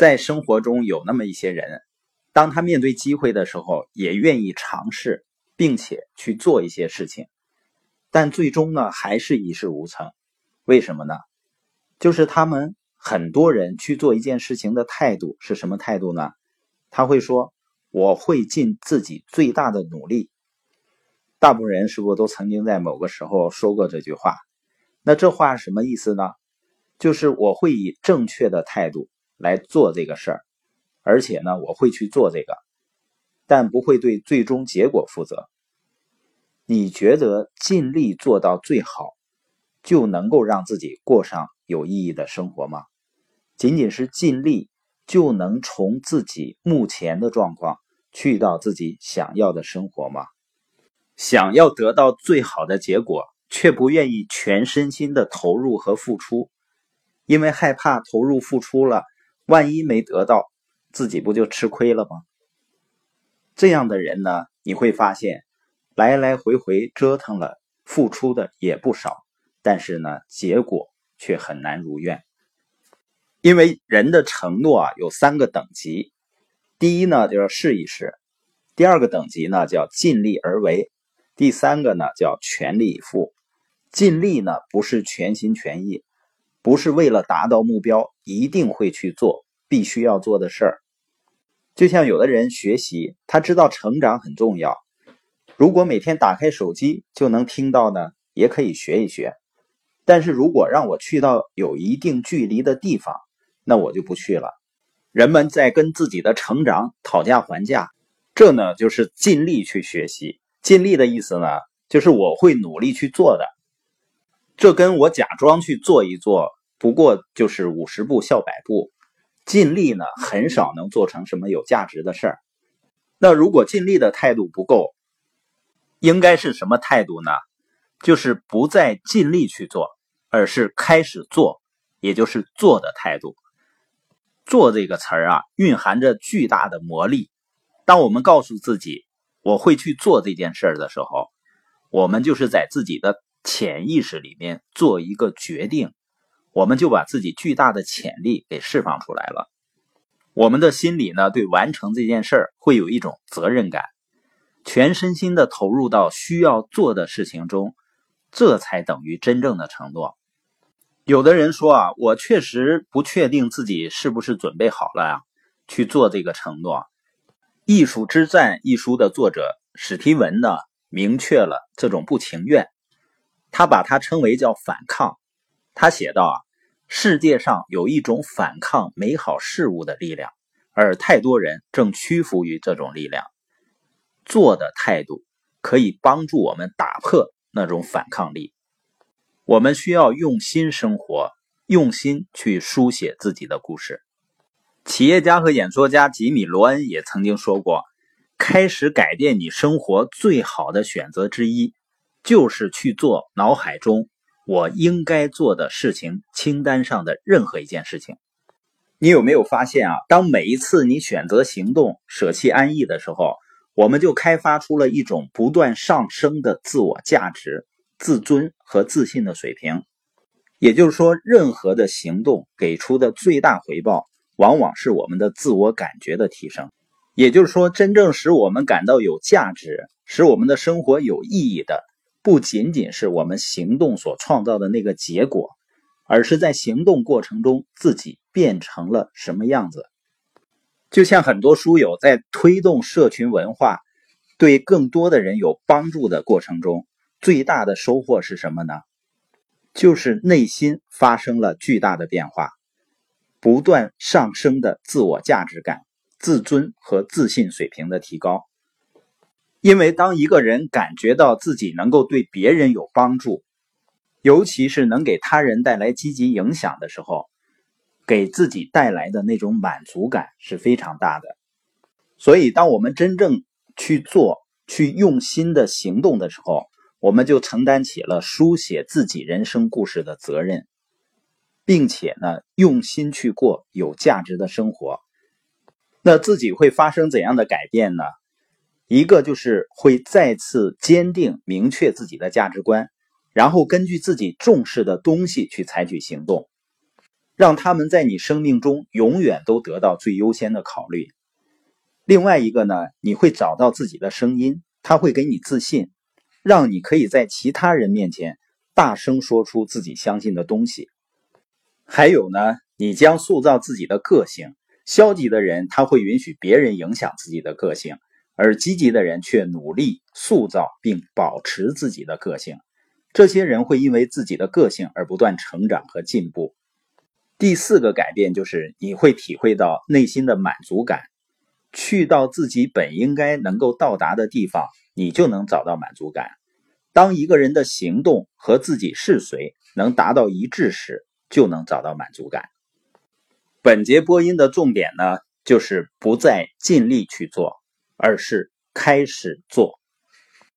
在生活中有那么一些人，当他面对机会的时候，也愿意尝试，并且去做一些事情，但最终呢，还是一事无成。为什么呢？就是他们很多人去做一件事情的态度是什么态度呢？他会说：“我会尽自己最大的努力。”大部分人是不是都曾经在某个时候说过这句话？那这话什么意思呢？就是我会以正确的态度来做这个事儿，而且呢，我会去做这个，但不会对最终结果负责。你觉得尽力做到最好，就能够让自己过上有意义的生活吗？仅仅是尽力就能从自己目前的状况去到自己想要的生活吗？想要得到最好的结果，却不愿意全身心的投入和付出，因为害怕投入付出了，万一没得到，自己不就吃亏了吗？这样的人呢，你会发现，来来回回折腾了，付出的也不少，但是呢，结果却很难如愿。因为人的承诺啊，有三个等级，第一呢，就要试一试；第二个等级呢，叫尽力而为。第三个呢叫全力以赴，尽力呢不是全心全意，不是为了达到目标一定会去做必须要做的事儿。就像有的人学习，他知道成长很重要，如果每天打开手机就能听到呢，也可以学一学。但是如果让我去到有一定距离的地方，那我就不去了。人们在跟自己的成长讨价还价，这呢就是尽力去学习。尽力的意思呢，就是我会努力去做的。这跟我假装去做一做，不过就是五十步笑百步。尽力呢，很少能做成什么有价值的事儿。那如果尽力的态度不够，应该是什么态度呢？就是不再尽力去做，而是开始做，也就是做的态度。做这个词儿啊，蕴含着巨大的魔力。当我们告诉自己。我会去做这件事儿的时候，我们就是在自己的潜意识里面做一个决定，我们就把自己巨大的潜力给释放出来了。我们的心里呢，对完成这件事儿会有一种责任感，全身心的投入到需要做的事情中，这才等于真正的承诺。有的人说啊，我确实不确定自己是不是准备好了呀，去做这个承诺。《艺术之战》一书的作者史提文呢，明确了这种不情愿，他把它称为叫反抗。他写道啊，世界上有一种反抗美好事物的力量，而太多人正屈服于这种力量。做的态度可以帮助我们打破那种反抗力。我们需要用心生活，用心去书写自己的故事。企业家和演说家吉米·罗恩也曾经说过：“开始改变你生活最好的选择之一，就是去做脑海中我应该做的事情清单上的任何一件事情。”你有没有发现啊？当每一次你选择行动、舍弃安逸的时候，我们就开发出了一种不断上升的自我价值、自尊和自信的水平。也就是说，任何的行动给出的最大回报。往往是我们的自我感觉的提升，也就是说，真正使我们感到有价值、使我们的生活有意义的，不仅仅是我们行动所创造的那个结果，而是在行动过程中自己变成了什么样子。就像很多书友在推动社群文化，对更多的人有帮助的过程中，最大的收获是什么呢？就是内心发生了巨大的变化。不断上升的自我价值感、自尊和自信水平的提高。因为当一个人感觉到自己能够对别人有帮助，尤其是能给他人带来积极影响的时候，给自己带来的那种满足感是非常大的。所以，当我们真正去做、去用心的行动的时候，我们就承担起了书写自己人生故事的责任。并且呢，用心去过有价值的生活，那自己会发生怎样的改变呢？一个就是会再次坚定、明确自己的价值观，然后根据自己重视的东西去采取行动，让他们在你生命中永远都得到最优先的考虑。另外一个呢，你会找到自己的声音，他会给你自信，让你可以在其他人面前大声说出自己相信的东西。还有呢，你将塑造自己的个性。消极的人他会允许别人影响自己的个性，而积极的人却努力塑造并保持自己的个性。这些人会因为自己的个性而不断成长和进步。第四个改变就是你会体会到内心的满足感。去到自己本应该能够到达的地方，你就能找到满足感。当一个人的行动和自己是谁能达到一致时，就能找到满足感。本节播音的重点呢，就是不再尽力去做，而是开始做。